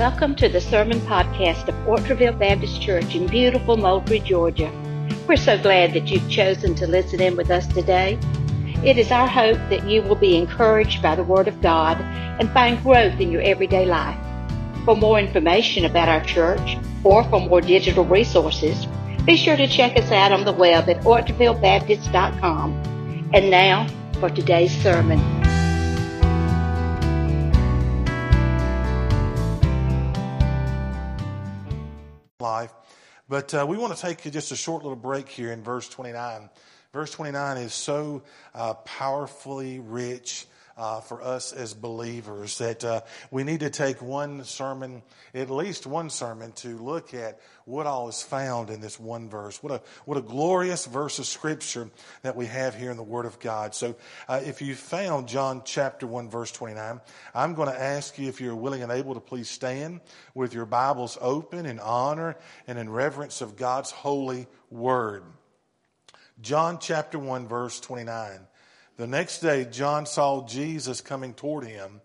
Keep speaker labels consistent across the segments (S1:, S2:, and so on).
S1: Welcome to the Sermon Podcast of Autreyville Baptist Church in beautiful Moultrie, Georgia. We're so glad that you've chosen to listen in with us today. It is our hope that you will be encouraged by the Word of God and find growth in your everyday life. For more information about our church or for more digital resources, be sure to check us out on the web at autreyvillebaptist.com. And now for today's sermon.
S2: But uh, we want to take just a short little break here in verse 29. Verse 29 is so uh, powerfully rich uh, for us as believers that uh, we need to take one sermon, at least one sermon, to look at what all is found in this one verse. What a, what a glorious verse of scripture that we have here in the Word of God. So uh, if you found John chapter 1, verse 29, I'm going to ask you if you're willing and able to please stand with your Bibles open in honor and in reverence of God's holy Word. John chapter 1, verse 29. The next day, John saw Jesus coming toward him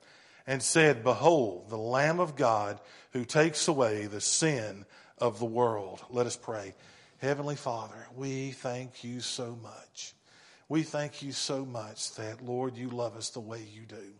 S2: and said, Behold, the Lamb of God who takes away the sin of the world. Let us pray. Heavenly Father, we thank you so much. We thank you so much that, Lord, you love us the way you do.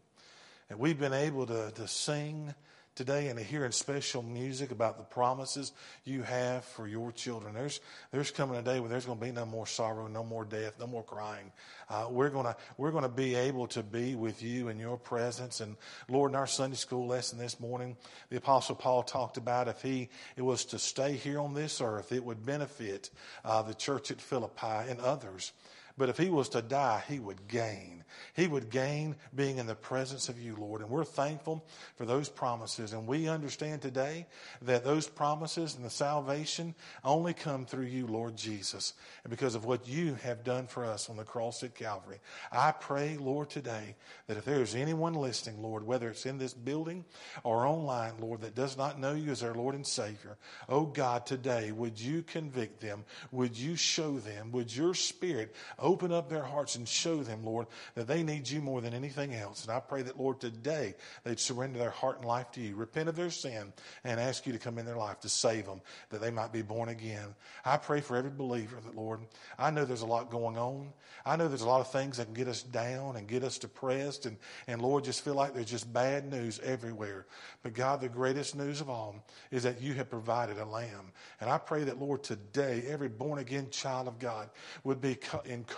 S2: And we've been able to, to sing today and hearing special music about the promises you have for your children. There's, there's coming a day when there's going to be no more sorrow, no more death, no more crying. Uh, we're going to, we're going to be able to be with you in your presence. And Lord, in our Sunday school lesson this morning, the apostle Paul talked about if he, it was to stay here on this earth, it would benefit uh, the church at Philippi and others. But if he was to die, he would gain. He would gain being in the presence of you, Lord. And we're thankful for those promises. And we understand today that those promises and the salvation only come through you, Lord Jesus, and because of what you have done for us on the cross at Calvary. I pray, Lord, today that if there is anyone listening, Lord, whether it's in this building or online, Lord, that does not know you as their Lord and Savior, oh God, today, would you convict them? Would you show them? Would your Spirit open up their hearts and show them, Lord, that they need you more than anything else. And I pray that, Lord, today they'd surrender their heart and life to you, repent of their sin, and ask you to come in their life to save them, that they might be born again. I pray for every believer that, Lord, I know there's a lot going on. I know there's a lot of things that can get us down and get us depressed, and, and Lord, just feel like there's just bad news everywhere. But God, the greatest news of all is that you have provided a lamb. And I pray that, Lord, today every born again child of God would be encouraged,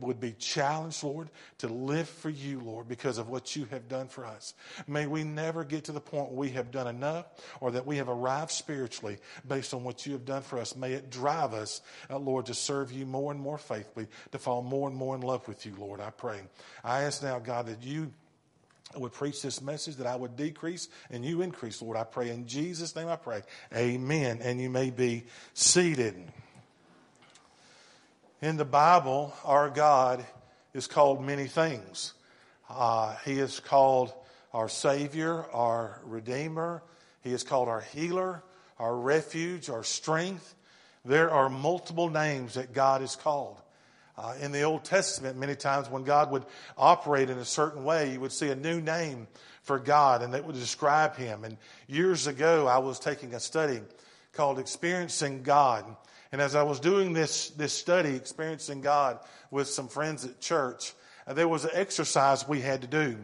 S2: would be challenged, Lord, to live for you, Lord, because of what you have done for us. May we never get to the point where we have done enough or that we have arrived spiritually based on what you have done for us. May it drive us, uh, Lord, to serve you more and more faithfully, to fall more and more in love with you, Lord. I pray. I ask now, God, that you would preach this message, that I would decrease and you increase, Lord. I pray in Jesus' name I pray. Amen. And you may be seated. In the Bible, our God is called many things. Uh, he is called our Savior, our Redeemer. He is called our healer, our refuge, our strength. There are multiple names that God is called. Uh, in the Old Testament, many times when God would operate in a certain way, you would see a new name for God and that would describe Him. And years ago, I was taking a study called Experiencing God. And as I was doing this, this study, Experiencing God, with some friends at church, uh, there was an exercise we had to do.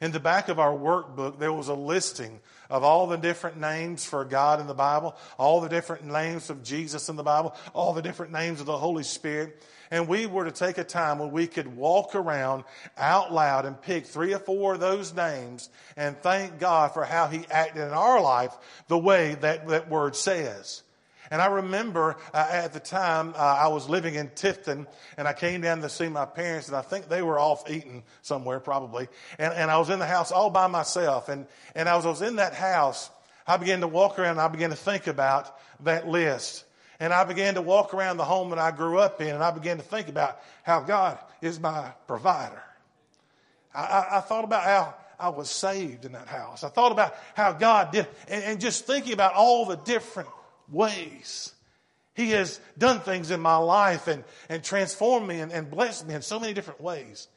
S2: In the back of our workbook, there was a listing of all the different names for God in the Bible, all the different names of Jesus in the Bible, all the different names of the Holy Spirit. And we were to take a time when we could walk around out loud and pick three or four of those names and thank God for how He acted in our life the way that that word says. And I remember uh, at the time uh, I was living in Tifton and I came down to see my parents and I think they were off eating somewhere probably. And, and I was in the house all by myself. And, and as I was in that house, I began to walk around and I began to think about that list. And I began to walk around the home that I grew up in and I began to think about how God is my provider. I, I, I thought about how I was saved in that house. I thought about how God did, and, and just thinking about all the different ways. He has done things in my life and, and transformed me and, and blessed me in so many different ways.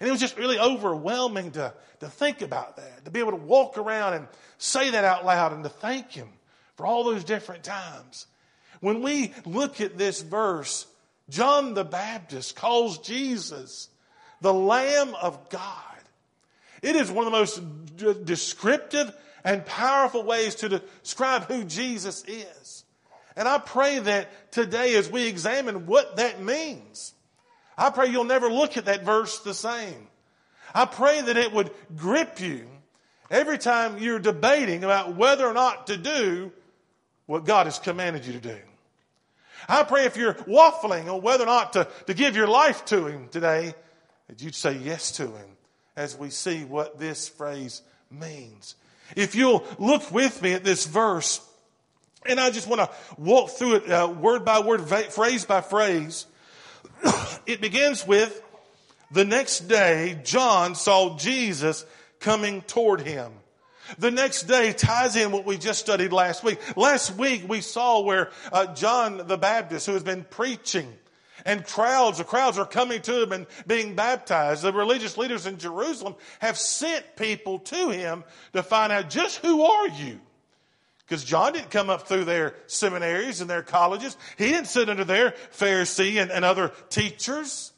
S2: And it was just really overwhelming to, to think about that, to be able to walk around and say that out loud and to thank Him for all those different times. When we look at this verse, John the Baptist calls Jesus the Lamb of God. It is one of the most d- descriptive and powerful ways to describe who Jesus is. And I pray that today, as we examine what that means, I pray you'll never look at that verse the same. I pray that it would grip you every time you're debating about whether or not to do what God has commanded you to do. I pray if you're waffling on whether or not to, to give your life to Him today, that you'd say yes to Him as we see what this phrase means. If you'll look with me at this verse, and I just want to walk through it uh, word by word, phrase by phrase. it begins with the next day, John saw Jesus coming toward him. The next day ties in what we just studied last week. Last week we saw where uh, John the Baptist, who has been preaching, and crowds, the crowds are coming to him and being baptized. The religious leaders in Jerusalem have sent people to him to find out just who are you? Because John didn't come up through their seminaries and their colleges. He didn't sit under their Pharisee and, and other teachers.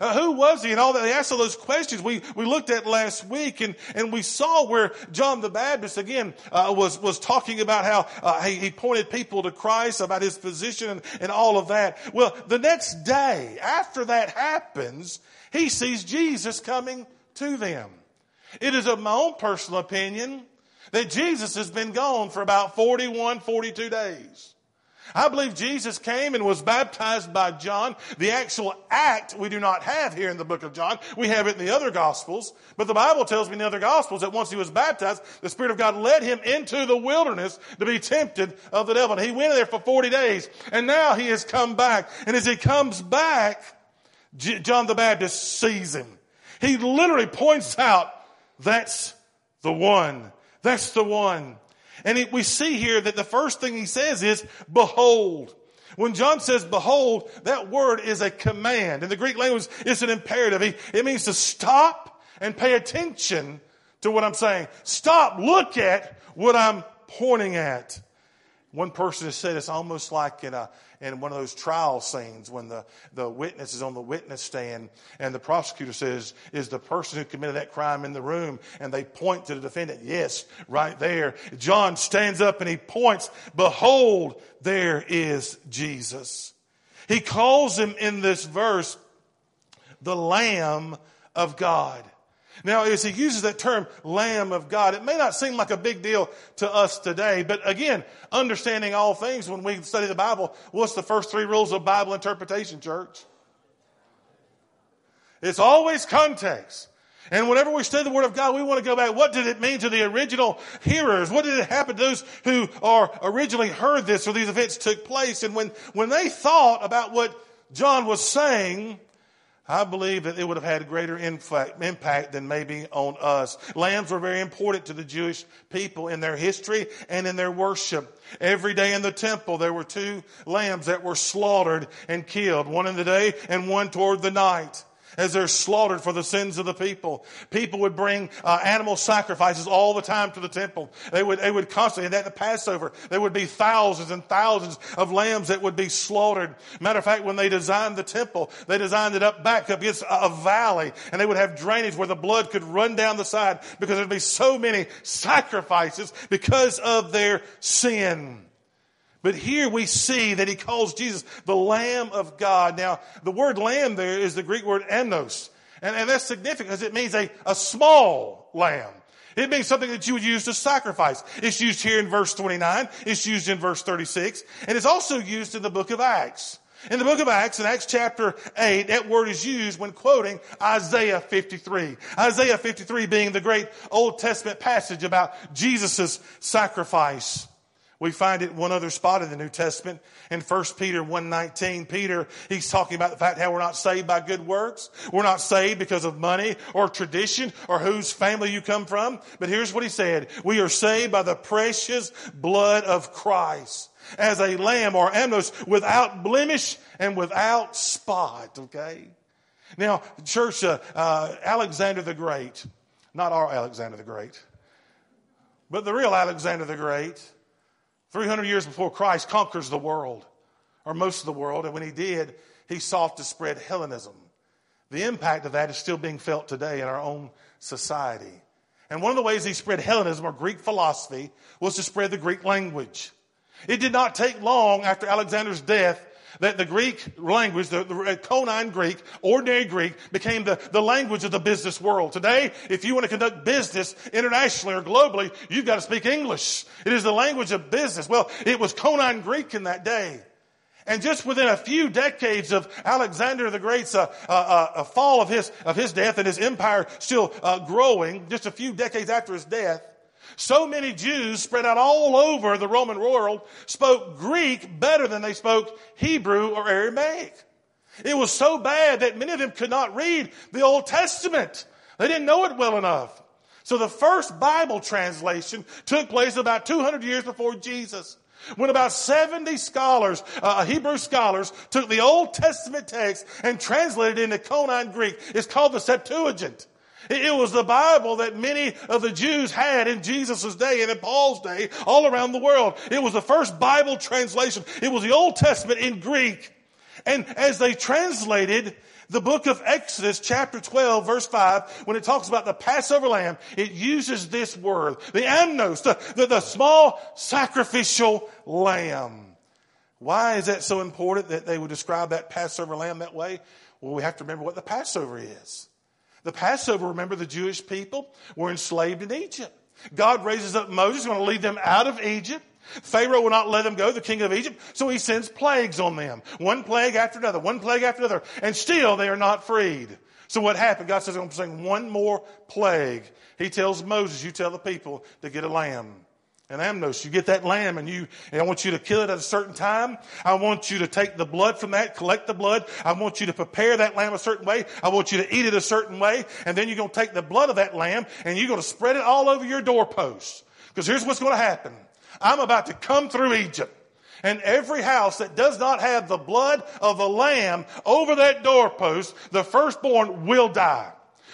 S2: Uh, who was he and all that? They asked all those questions we, we looked at last week and, and we saw where John the Baptist again uh, was, was talking about how uh, he, he pointed people to Christ, about his position and, and all of that. Well, the next day after that happens, he sees Jesus coming to them. It is of my own personal opinion that Jesus has been gone for about 41, 42 days. I believe Jesus came and was baptized by John. The actual act we do not have here in the book of John. We have it in the other gospels. But the Bible tells me in the other gospels that once he was baptized, the Spirit of God led him into the wilderness to be tempted of the devil. And he went there for 40 days. And now he has come back. And as he comes back, John the Baptist sees him. He literally points out, that's the one. That's the one. And it, we see here that the first thing he says is, behold. When John says behold, that word is a command. In the Greek language, it's an imperative. It means to stop and pay attention to what I'm saying. Stop, look at what I'm pointing at. One person has said it's almost like in a, uh, in one of those trial scenes when the, the witness is on the witness stand and the prosecutor says, is the person who committed that crime in the room? And they point to the defendant. Yes, right there. John stands up and he points, behold, there is Jesus. He calls him in this verse the Lamb of God. Now, as he uses that term, Lamb of God, it may not seem like a big deal to us today, but again, understanding all things when we study the Bible, what's the first three rules of Bible interpretation, church? It's always context. And whenever we study the Word of God, we want to go back. What did it mean to the original hearers? What did it happen to those who are originally heard this or these events took place? And when, when they thought about what John was saying, I believe that it would have had greater impact than maybe on us. Lambs were very important to the Jewish people in their history and in their worship. Every day in the temple, there were two lambs that were slaughtered and killed, one in the day and one toward the night as they're slaughtered for the sins of the people. People would bring uh, animal sacrifices all the time to the temple. They would, they would constantly, and at the Passover, there would be thousands and thousands of lambs that would be slaughtered. Matter of fact, when they designed the temple, they designed it up back up against a, a valley, and they would have drainage where the blood could run down the side because there'd be so many sacrifices because of their sin. But here we see that he calls Jesus the Lamb of God. Now, the word lamb there is the Greek word amnos. And, and that's significant because it means a, a small lamb. It means something that you would use to sacrifice. It's used here in verse 29. It's used in verse 36. And it's also used in the book of Acts. In the book of Acts, in Acts chapter 8, that word is used when quoting Isaiah 53. Isaiah 53 being the great Old Testament passage about Jesus' sacrifice. We find it one other spot in the New Testament in 1 Peter 1.19. Peter, he's talking about the fact how we're not saved by good works. We're not saved because of money or tradition or whose family you come from. But here's what he said. We are saved by the precious blood of Christ as a lamb or amnos without blemish and without spot. Okay. Now, church, uh, uh, Alexander the Great, not our Alexander the Great, but the real Alexander the Great, 300 years before Christ, conquers the world, or most of the world. And when he did, he sought to spread Hellenism. The impact of that is still being felt today in our own society. And one of the ways he spread Hellenism or Greek philosophy was to spread the Greek language. It did not take long after Alexander's death that the Greek language, the, the Koine Greek, ordinary Greek, became the, the language of the business world. Today, if you want to conduct business internationally or globally, you've got to speak English. It is the language of business. Well, it was Koine Greek in that day. And just within a few decades of Alexander the Great's uh, uh, uh, fall of his, of his death and his empire still uh, growing, just a few decades after his death, so many Jews spread out all over the Roman world spoke Greek better than they spoke Hebrew or Aramaic. It was so bad that many of them could not read the Old Testament. They didn't know it well enough. So the first Bible translation took place about 200 years before Jesus. When about 70 scholars, uh, Hebrew scholars, took the Old Testament text and translated it into Koine Greek. It's called the Septuagint. It was the Bible that many of the Jews had in Jesus' day and in Paul's day all around the world. It was the first Bible translation. It was the Old Testament in Greek. And as they translated the book of Exodus, chapter 12, verse 5, when it talks about the Passover lamb, it uses this word, the amnos, the, the, the small sacrificial lamb. Why is that so important that they would describe that Passover lamb that way? Well, we have to remember what the Passover is. The Passover, remember, the Jewish people were enslaved in Egypt. God raises up Moses, going to lead them out of Egypt. Pharaoh will not let them go, the king of Egypt, so he sends plagues on them. One plague after another, one plague after another, and still they are not freed. So what happened? God says, I'm going to bring one more plague. He tells Moses, you tell the people to get a lamb an amnos. You get that lamb and you, and I want you to kill it at a certain time. I want you to take the blood from that, collect the blood. I want you to prepare that lamb a certain way. I want you to eat it a certain way. And then you're going to take the blood of that lamb and you're going to spread it all over your doorposts. Because here's what's going to happen. I'm about to come through Egypt. And every house that does not have the blood of the lamb over that doorpost, the firstborn will die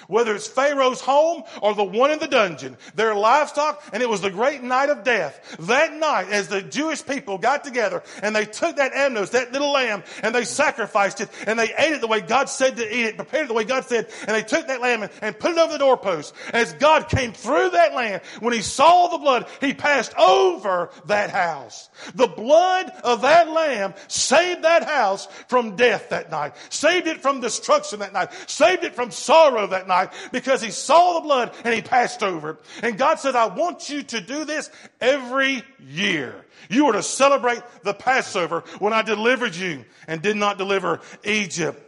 S2: whether it's Pharaoh's home or the one in the dungeon, their livestock, and it was the great night of death. That night, as the Jewish people got together and they took that amnos, that little lamb, and they sacrificed it, and they ate it the way God said to eat it, prepared it the way God said, and they took that lamb and, and put it over the doorpost. As God came through that land, when he saw the blood, he passed over that house. The blood of that lamb saved that house from death that night, saved it from destruction that night, saved it from sorrow that night night because he saw the blood and he passed over. And God said, I want you to do this every year. You are to celebrate the Passover when I delivered you and did not deliver Egypt.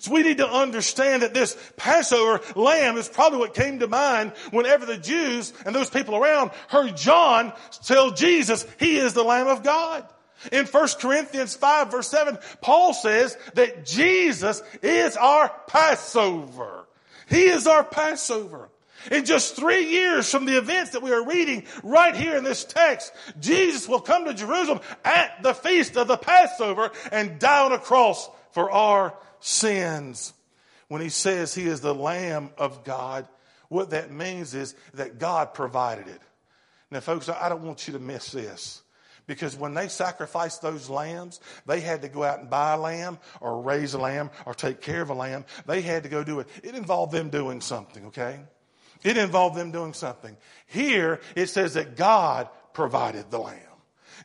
S2: So we need to understand that this Passover lamb is probably what came to mind whenever the Jews and those people around heard John tell Jesus he is the Lamb of God. In 1 Corinthians 5 verse 7, Paul says that Jesus is our Passover. He is our Passover. In just three years from the events that we are reading right here in this text, Jesus will come to Jerusalem at the feast of the Passover and die on a cross for our sins. When he says he is the Lamb of God, what that means is that God provided it. Now, folks, I don't want you to miss this. Because when they sacrificed those lambs, they had to go out and buy a lamb or raise a lamb or take care of a lamb. They had to go do it. It involved them doing something, okay? It involved them doing something. Here, it says that God provided the lamb.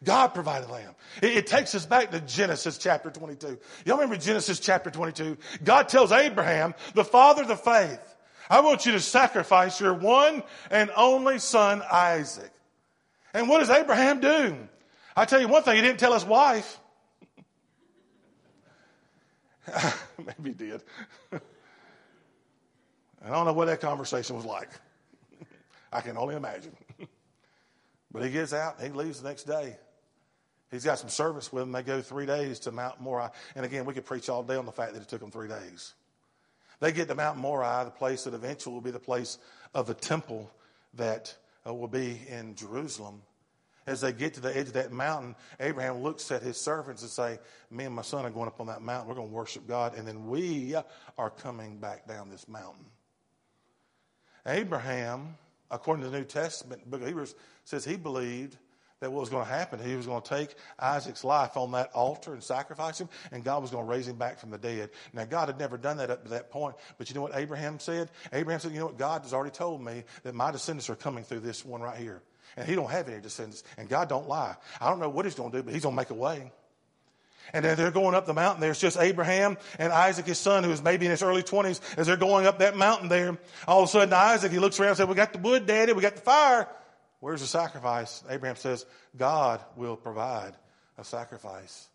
S2: God provided the lamb. It, it, takes us back to Genesis chapter 22. Y'all remember Genesis chapter 22? God tells Abraham, the father of the faith, I want you to sacrifice your one and only son, Isaac. And what does Abraham do? I tell you one thing, he didn't tell his wife. Maybe he did. I don't know what that conversation was like. I can only imagine. but he gets out, he leaves the next day. He's got some service with him. They go three days to Mount Moriah. And again, we could preach all day on the fact that it took them three days. They get to Mount Moriah, the place that eventually will be the place of the temple that uh, will be in Jerusalem. As they get to the edge of that mountain, Abraham looks at his servants and say, me and my son are going up on that mountain. We're going to worship God. And then we are coming back down this mountain. Abraham, according to the New Testament, book of Hebrews, says he believed that what was going to happen, he was going to take Isaac's life on that altar and sacrifice him, and God was going to raise him back from the dead. Now, God had never done that up to that point, but you know what Abraham said? Abraham said, You know what? God has already told me that my descendants are coming through this one right here. And he don't have any descendants, and God don't lie. I don't know what he's going to do, but he's going to make a way. And then they're going up the mountain. There's just Abraham and Isaac, his son, who's maybe in his early 20s, as they're going up that mountain there. All of a sudden, Isaac, he looks around and says, We got the wood, Daddy. We got the fire. Where's the sacrifice? Abraham says, God will provide a sacrifice.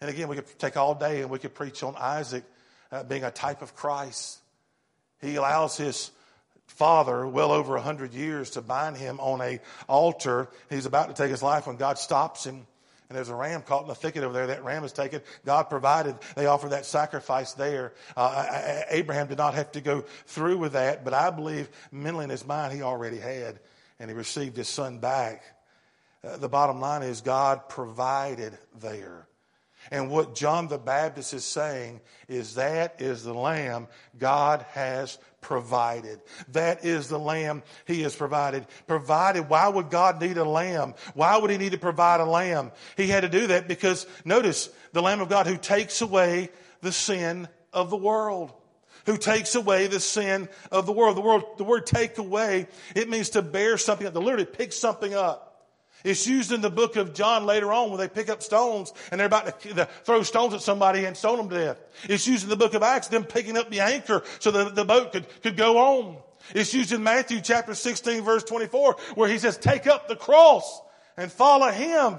S2: And again, we could take all day and we could preach on Isaac uh, being a type of Christ. He allows his father, well over a hundred years, to bind him on a altar. He's about to take his life when God stops him. And there's a ram caught in the thicket over there. That ram is taken. God provided. They offered that sacrifice there. Uh, Abraham did not have to go through with that, but I believe mentally in his mind he already had and he received his son back. Uh, the bottom line is God provided there. And what John the Baptist is saying is that is the lamb God has provided. That is the lamb he has provided. Provided. Why would God need a lamb? Why would he need to provide a lamb? He had to do that because notice the lamb of God who takes away the sin of the world who takes away the sin of the world. The word, the word take away, it means to bear something up, to literally pick something up. It's used in the book of John later on when they pick up stones and they're about to throw stones at somebody and stone them to death. It's used in the book of Acts, them picking up the anchor so that the boat could, could go on. It's used in Matthew chapter 16 verse 24 where he says, take up the cross and follow him.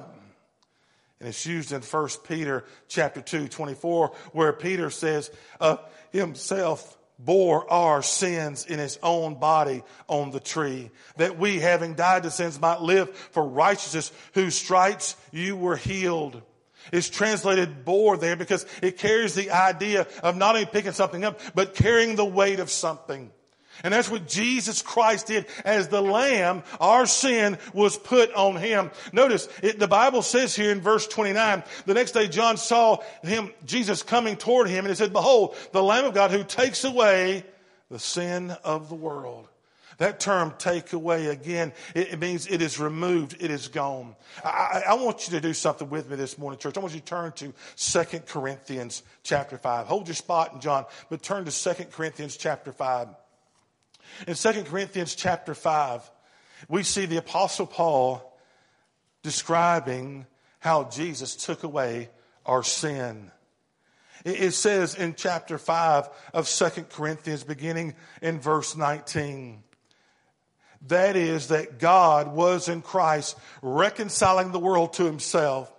S2: And it's used in 1 Peter chapter 2, 24, where Peter says, uh, himself bore our sins in his own body on the tree, that we, having died to sins, might live for righteousness, whose stripes you were healed. It's translated bore there because it carries the idea of not only picking something up, but carrying the weight of something. And that's what Jesus Christ did. As the Lamb, our sin was put on Him. Notice, it, the Bible says here in verse 29, the next day John saw him, Jesus coming toward him, and he said, Behold, the Lamb of God who takes away the sin of the world. That term, take away, again, it, it means it is removed, it is gone. I, I, want you to do something with me this morning, church. I want you to turn to 2 Corinthians chapter 5. Hold your spot in John, but turn to 2 Corinthians chapter 5. In 2 Corinthians chapter 5, we see the Apostle Paul describing how Jesus took away our sin. It says in chapter 5 of 2 Corinthians, beginning in verse 19, that is, that God was in Christ reconciling the world to himself.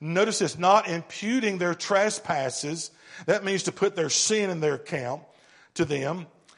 S2: Notice this, not imputing their trespasses. That means to put their sin in their account to them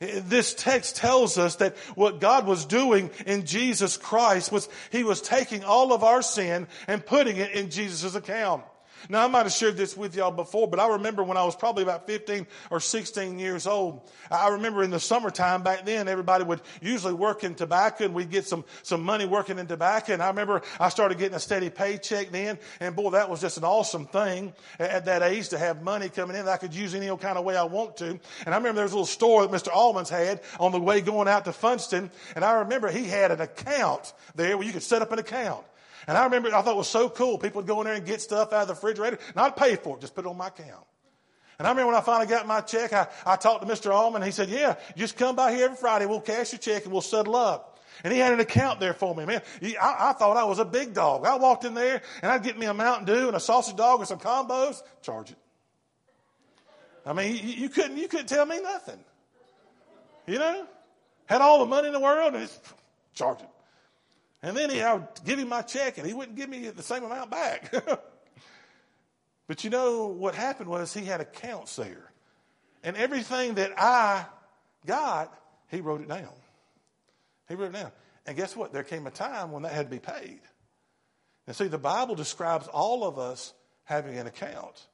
S2: This text tells us that what God was doing in Jesus Christ was He was taking all of our sin and putting it in Jesus' account. Now, I might have shared this with y'all before, but I remember when I was probably about 15 or 16 years old. I remember in the summertime back then, everybody would usually work in tobacco and we'd get some, some money working in tobacco. And I remember I started getting a steady paycheck then. And boy, that was just an awesome thing at that age to have money coming in that I could use any old kind of way I want to. And I remember there was a little store that Mr. Allman's had on the way going out to Funston. And I remember he had an account there where you could set up an account. And I remember, I thought it was so cool. People would go in there and get stuff out of the refrigerator, not pay for it, just put it on my account. And I remember when I finally got my check, I, I talked to Mr. Allman. He said, yeah, just come by here every Friday. We'll cash your check and we'll settle up. And he had an account there for me, man. He, I, I, thought I was a big dog. I walked in there and I'd get me a Mountain Dew and a sausage dog and some combos, charge it. I mean, you, you couldn't, you couldn't tell me nothing. You know? Had all the money in the world and just charge it. And then he, I would give him my check and he wouldn't give me the same amount back. but you know what happened was he had accounts there. And everything that I got, he wrote it down. He wrote it down. And guess what? There came a time when that had to be paid. And see, the Bible describes all of us having an account.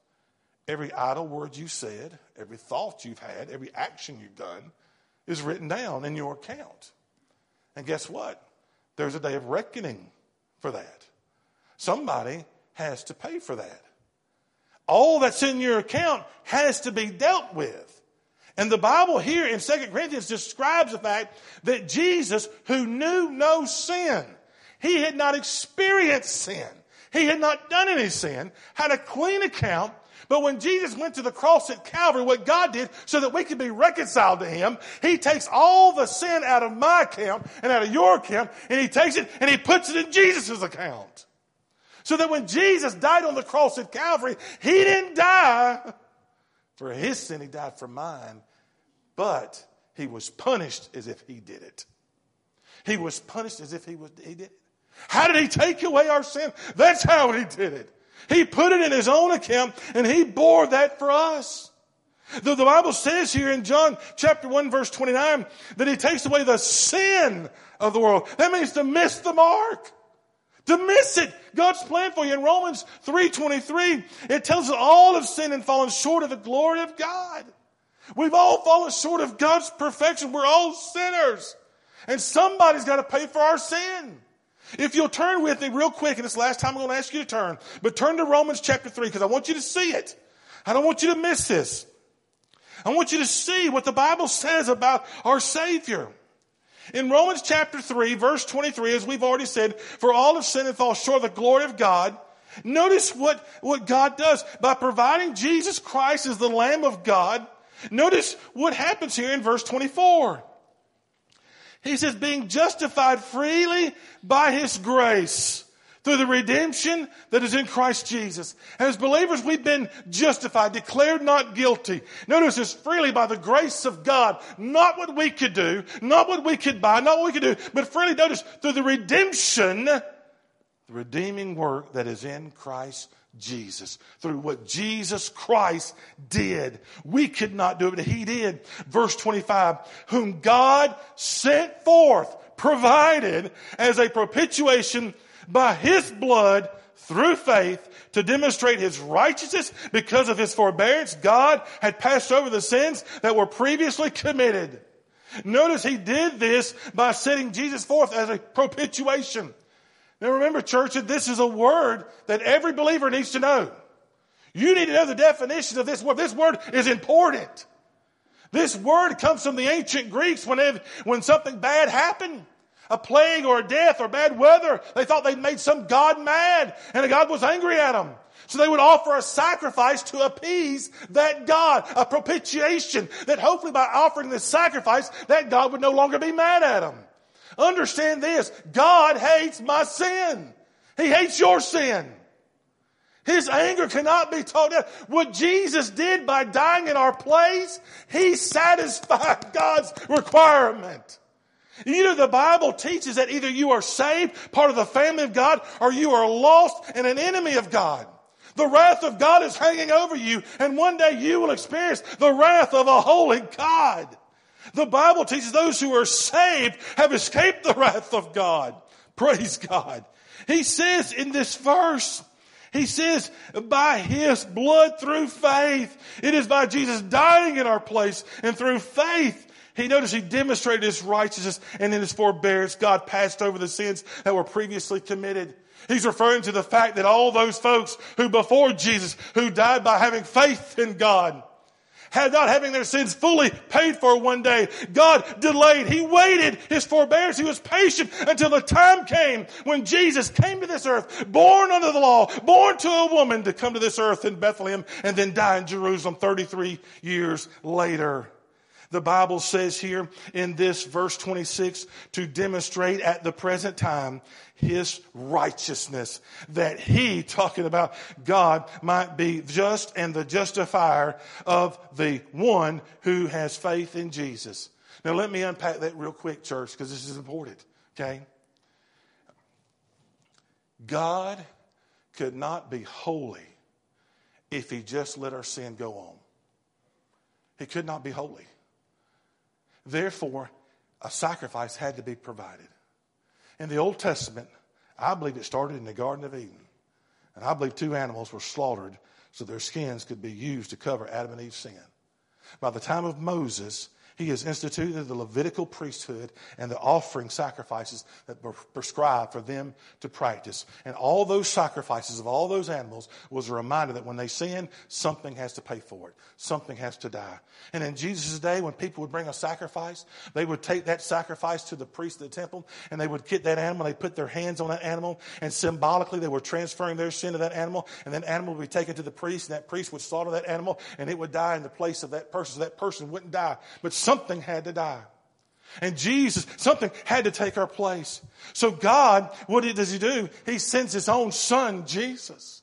S2: Every idle word you said, every thought you've had, every action you've done is written down in your account. And guess what? There's a day of reckoning for that. Somebody has to pay for that. All that's in your account has to be dealt with. And the Bible here in 2 Corinthians describes the fact that Jesus, who knew no sin, he had not experienced sin. He had not done any sin, had a clean account. But when Jesus went to the cross at Calvary, what God did so that we could be reconciled to Him, He takes all the sin out of my account and out of your account, and He takes it and He puts it in Jesus' account. So that when Jesus died on the cross at Calvary, He didn't die for His sin, He died for mine. But He was punished as if He did it. He was punished as if He, was, he did it. How did he take away our sin? That's how he did it. He put it in his own account and he bore that for us. The, the Bible says here in John chapter 1 verse 29 that he takes away the sin of the world. That means to miss the mark. To miss it. God's plan for you. In Romans 3.23, it tells us all have sinned and fallen short of the glory of God. We've all fallen short of God's perfection. We're all sinners. And somebody's got to pay for our sin. If you'll turn with me real quick, and it's the last time I'm going to ask you to turn, but turn to Romans chapter 3 because I want you to see it. I don't want you to miss this. I want you to see what the Bible says about our Savior. In Romans chapter 3, verse 23, as we've already said, for all have sinned and fall short of the glory of God. Notice what, what God does by providing Jesus Christ as the Lamb of God. Notice what happens here in verse 24. He says, being justified freely by His grace through the redemption that is in Christ Jesus. As believers, we've been justified, declared not guilty. Notice this freely by the grace of God. Not what we could do, not what we could buy, not what we could do, but freely notice through the redemption, the redeeming work that is in Christ Jesus. Through what Jesus Christ did. We could not do it, but He did. Verse 25, whom God sent forth, provided as a propitiation by His blood through faith to demonstrate His righteousness because of His forbearance. God had passed over the sins that were previously committed. Notice He did this by setting Jesus forth as a propitiation. Now remember, church, that this is a word that every believer needs to know. You need to know the definition of this word. This word is important. This word comes from the ancient Greeks when, when something bad happened. A plague or a death or bad weather. They thought they'd made some God mad and a God was angry at them. So they would offer a sacrifice to appease that God, a propitiation that hopefully by offering this sacrifice, that God would no longer be mad at them. Understand this. God hates my sin. He hates your sin. His anger cannot be told out. What Jesus did by dying in our place, He satisfied God's requirement. You know, the Bible teaches that either you are saved, part of the family of God, or you are lost and an enemy of God. The wrath of God is hanging over you, and one day you will experience the wrath of a holy God. The Bible teaches those who are saved have escaped the wrath of God. Praise God. He says in this verse, he says, by his blood through faith. It is by Jesus dying in our place and through faith. He noticed he demonstrated his righteousness and in his forbearance, God passed over the sins that were previously committed. He's referring to the fact that all those folks who before Jesus, who died by having faith in God, had not having their sins fully paid for one day. God delayed. He waited his forbearance. He was patient until the time came when Jesus came to this earth, born under the law, born to a woman to come to this earth in Bethlehem and then die in Jerusalem 33 years later. The Bible says here in this verse 26 to demonstrate at the present time his righteousness that he, talking about God, might be just and the justifier of the one who has faith in Jesus. Now let me unpack that real quick, church, because this is important. Okay? God could not be holy if he just let our sin go on. he could not be holy. Therefore, a sacrifice had to be provided. In the Old Testament, I believe it started in the Garden of Eden. And I believe two animals were slaughtered so their skins could be used to cover Adam and Eve's sin. By the time of Moses, he has instituted the Levitical priesthood and the offering sacrifices that were prescribed for them to practice. And all those sacrifices of all those animals was a reminder that when they sin, something has to pay for it. Something has to die. And in Jesus' day, when people would bring a sacrifice, they would take that sacrifice to the priest of the temple and they would get that animal, they put their hands on that animal, and symbolically they were transferring their sin to that animal, and that animal would be taken to the priest, and that priest would slaughter that animal, and it would die in the place of that person. So that person wouldn't die. But something had to die. And Jesus, something had to take our place. So God, what does He do? He sends His own Son, Jesus.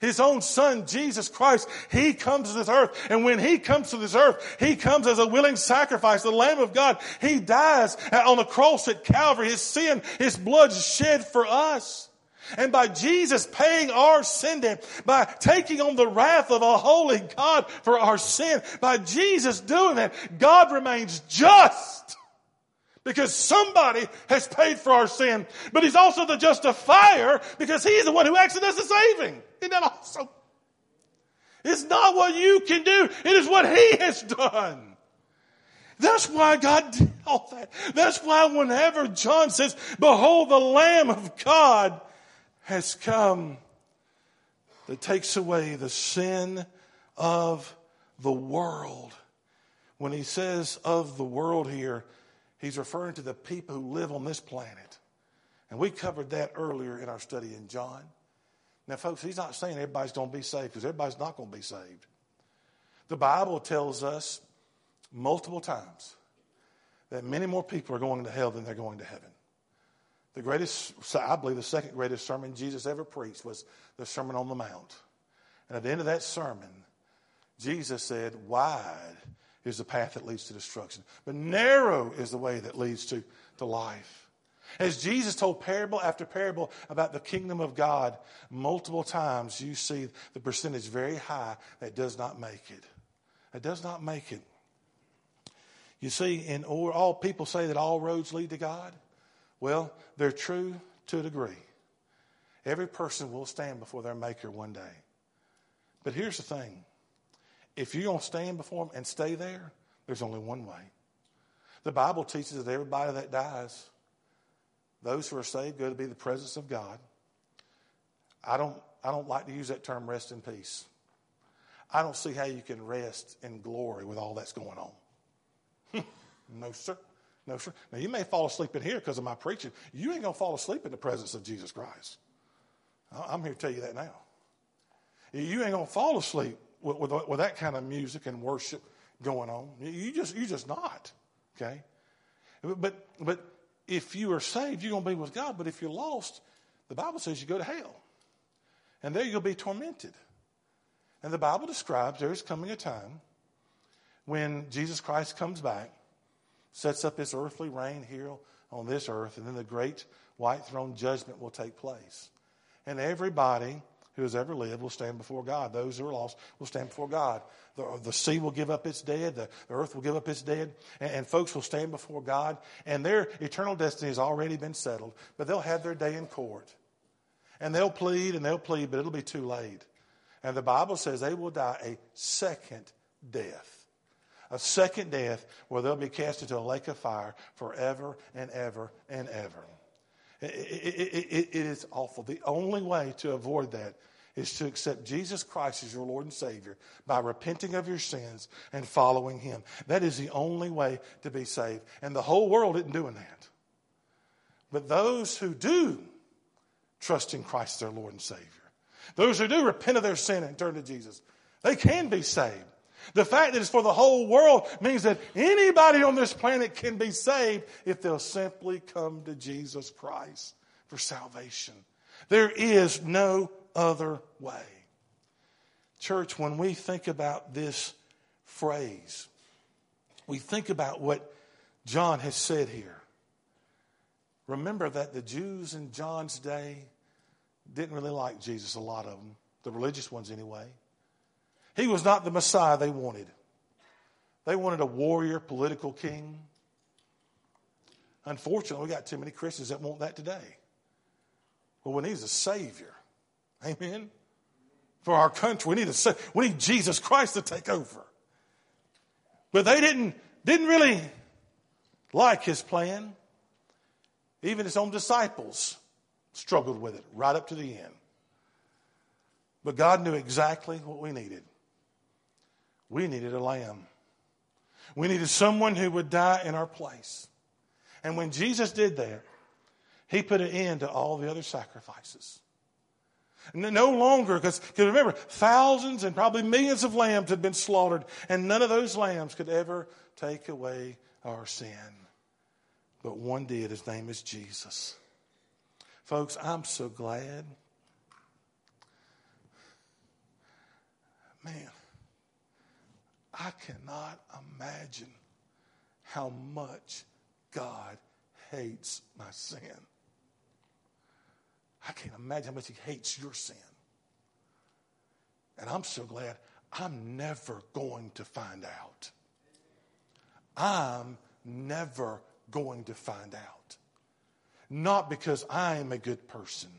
S2: His own Son, Jesus Christ. He comes to this earth. And when He comes to this earth, He comes as a willing sacrifice, the Lamb of God. He dies on the cross at Calvary. His sin, His blood is shed for us. And by Jesus paying our sin debt, by taking on the wrath of a holy God for our sin, by Jesus doing that, God remains just. Because somebody has paid for our sin, but He's also the justifier because He's the one who actually does the saving. Isn't that awesome? It's not what you can do, it is what He has done. That's why God did all that. That's why whenever John says, Behold the Lamb of God has come that takes away the sin of the world. When he says of the world here, he's referring to the people who live on this planet. And we covered that earlier in our study in John. Now, folks, he's not saying everybody's going to be saved because everybody's not going to be saved. The Bible tells us multiple times that many more people are going to hell than they're going to heaven. The greatest, I believe the second greatest sermon Jesus ever preached was the Sermon on the Mount. And at the end of that sermon, Jesus said, Wide is the path that leads to destruction, but narrow is the way that leads to, to life. As Jesus told parable after parable about the kingdom of God, multiple times you see the percentage very high that does not make it. It does not make it. You see, in all people say that all roads lead to God. Well, they're true to a degree. Every person will stand before their Maker one day. But here's the thing if you're going to stand before Him and stay there, there's only one way. The Bible teaches that everybody that dies, those who are saved, go to be the presence of God. I don't, I don't like to use that term rest in peace. I don't see how you can rest in glory with all that's going on. no, sir. No. Now, you may fall asleep in here because of my preaching. You ain't going to fall asleep in the presence of Jesus Christ. I'm here to tell you that now. You ain't going to fall asleep with, with, with, that kind of music and worship going on. You just, you just not. Okay? But, but if you are saved, you're going to be with God. But if you're lost, the Bible says you go to hell. And there you'll be tormented. And the Bible describes there's coming a time when Jesus Christ comes back sets up his earthly reign here on this earth, and then the great white throne judgment will take place. And everybody who has ever lived will stand before God. Those who are lost will stand before God. The, the sea will give up its dead, the, the earth will give up its dead, and, and folks will stand before God, and their eternal destiny has already been settled, but they'll have their day in court. And they'll plead and they'll plead, but it'll be too late. And the Bible says they will die a second death a second death where they'll be cast into a lake of fire forever and ever and ever. It, it, it, it is awful. The only way to avoid that is to accept Jesus Christ as your Lord and Savior by repenting of your sins and following Him. That is the only way to be saved. And the whole world isn't doing that. But those who do trust in Christ as their Lord and Savior, those who do repent of their sin and turn to Jesus, they can be saved. The fact that it's for the whole world means that anybody on this planet can be saved if they'll simply come to Jesus Christ for salvation. There is no other way. Church, when we think about this phrase, we think about what John has said here. Remember that the Jews in John's day didn't really like Jesus, a lot of them, the religious ones anyway. He was not the Messiah they wanted. They wanted a warrior political king. Unfortunately, we got too many Christians that want that today. Well, we need a Savior. Amen. For our country, we need a we need Jesus Christ to take over. But they didn't didn't really like his plan. Even his own disciples struggled with it right up to the end. But God knew exactly what we needed. We needed a lamb. We needed someone who would die in our place. And when Jesus did that, he put an end to all the other sacrifices. No longer, because remember, thousands and probably millions of lambs had been slaughtered, and none of those lambs could ever take away our sin. But one did. His name is Jesus. Folks, I'm so glad. Man, I cannot imagine how much God hates my sin. I can't imagine how much He hates your sin. And I'm so glad I'm never going to find out. I'm never going to find out. Not because I am a good person.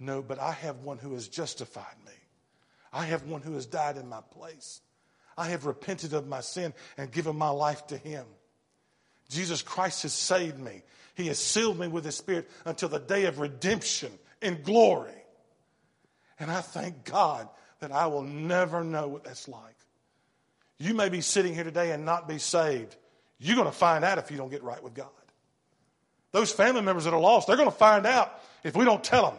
S2: No, but I have one who has justified me. I have one who has died in my place. I have repented of my sin and given my life to him. Jesus Christ has saved me. He has sealed me with his spirit until the day of redemption in glory. And I thank God that I will never know what that's like. You may be sitting here today and not be saved. You're going to find out if you don't get right with God. Those family members that are lost, they're going to find out if we don't tell them.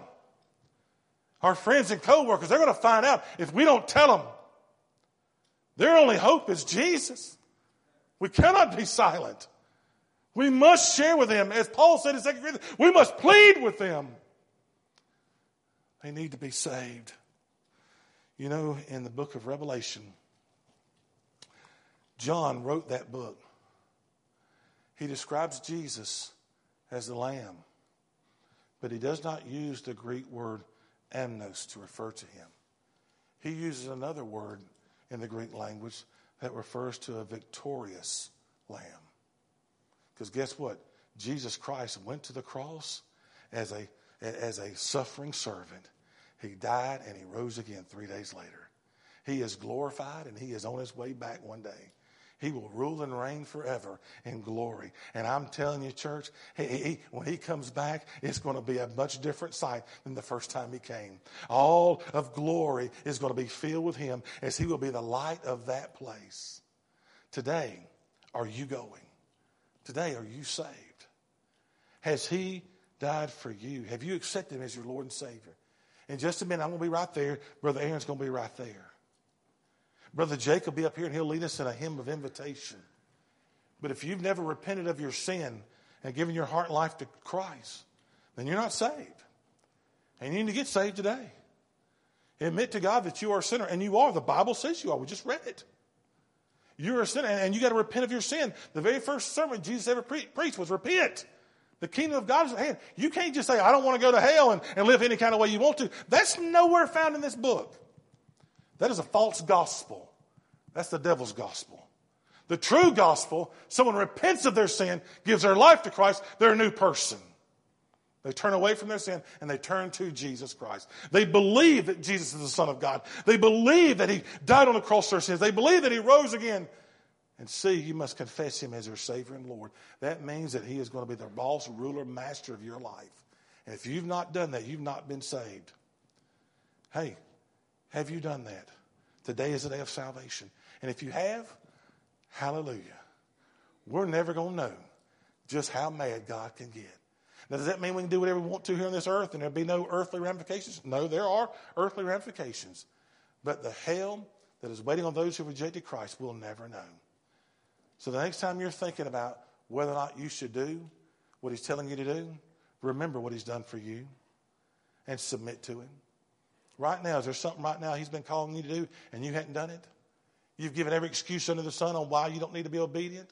S2: Our friends and coworkers, they're going to find out if we don't tell them. Their only hope is Jesus. We cannot be silent. We must share with them. As Paul said in 2 Corinthians, we must plead with them. They need to be saved. You know, in the book of Revelation, John wrote that book. He describes Jesus as the Lamb, but he does not use the Greek word amnos to refer to him. He uses another word in the Greek language that refers to a victorious lamb. Because guess what? Jesus Christ went to the cross as a, as a suffering servant. He died and he rose again three days later. He is glorified and he is on his way back one day. He will rule and reign forever in glory. And I'm telling you, church, he, he, when he comes back, it's going to be a much different sight than the first time he came. All of glory is going to be filled with him as he will be the light of that place. Today, are you going? Today, are you saved? Has he died for you? Have you accepted him as your Lord and Savior? In just a minute, I'm going to be right there. Brother Aaron's going to be right there. Brother Jake will be up here and he'll lead us in a hymn of invitation. But if you've never repented of your sin and given your heart and life to Christ, then you're not saved. And you need to get saved today. Admit to God that you are a sinner, and you are. The Bible says you are. We just read it. You're a sinner, and you got to repent of your sin. The very first sermon Jesus ever pre- preached was repent. The kingdom of God is at hand. You can't just say, I don't want to go to hell and, and live any kind of way you want to. That's nowhere found in this book. That is a false gospel. That's the devil's gospel. The true gospel, someone repents of their sin, gives their life to Christ, they're a new person. They turn away from their sin and they turn to Jesus Christ. They believe that Jesus is the Son of God. They believe that He died on the cross for their sins. They believe that He rose again. And see, you must confess Him as your Savior and Lord. That means that He is going to be the boss, ruler, master of your life. And if you've not done that, you've not been saved. Hey, have you done that? Today is the day of salvation. And if you have, hallelujah. We're never going to know just how mad God can get. Now, does that mean we can do whatever we want to here on this earth and there'll be no earthly ramifications? No, there are earthly ramifications. But the hell that is waiting on those who rejected Christ will never know. So the next time you're thinking about whether or not you should do what He's telling you to do, remember what He's done for you and submit to Him. Right now, is there something right now He's been calling you to do and you hadn't done it? You've given every excuse under the sun on why you don't need to be obedient.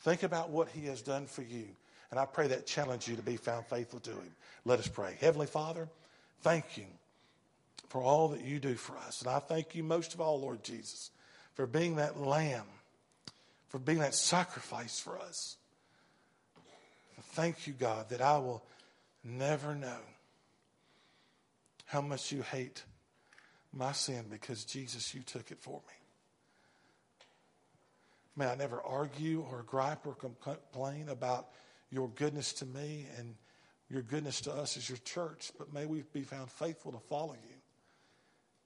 S2: Think about what He has done for you. And I pray that challenge you to be found faithful to Him. Let us pray. Heavenly Father, thank you for all that you do for us. And I thank you most of all, Lord Jesus, for being that lamb for being that sacrifice for us. Thank you, God, that I will never know how much you hate my sin because, Jesus, you took it for me. May I never argue or gripe or complain about your goodness to me and your goodness to us as your church, but may we be found faithful to follow you.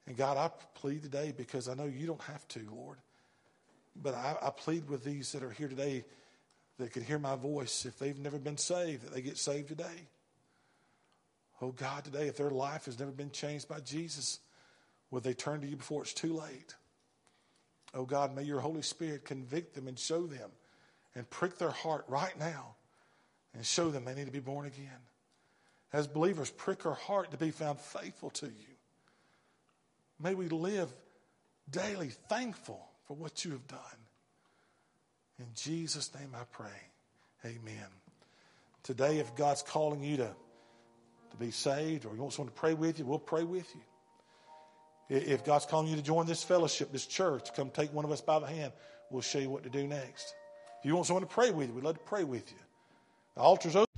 S2: And God, I plead today because I know you don't have to, Lord. But I, I plead with these that are here today that could hear my voice if they've never been saved, that they get saved today. Oh God, today, if their life has never been changed by Jesus, would they turn to you before it's too late? Oh God, may your Holy Spirit convict them and show them and prick their heart right now and show them they need to be born again. As believers, prick our heart to be found faithful to you. May we live daily thankful for what you have done. In Jesus' name I pray. Amen. Today, if God's calling you to, to be saved or you want someone to pray with you, we'll pray with you. If God's calling you to join this fellowship, this church, come take one of us by the hand. We'll show you what to do next. If you want someone to pray with you, we'd love to pray with you. The altar's open.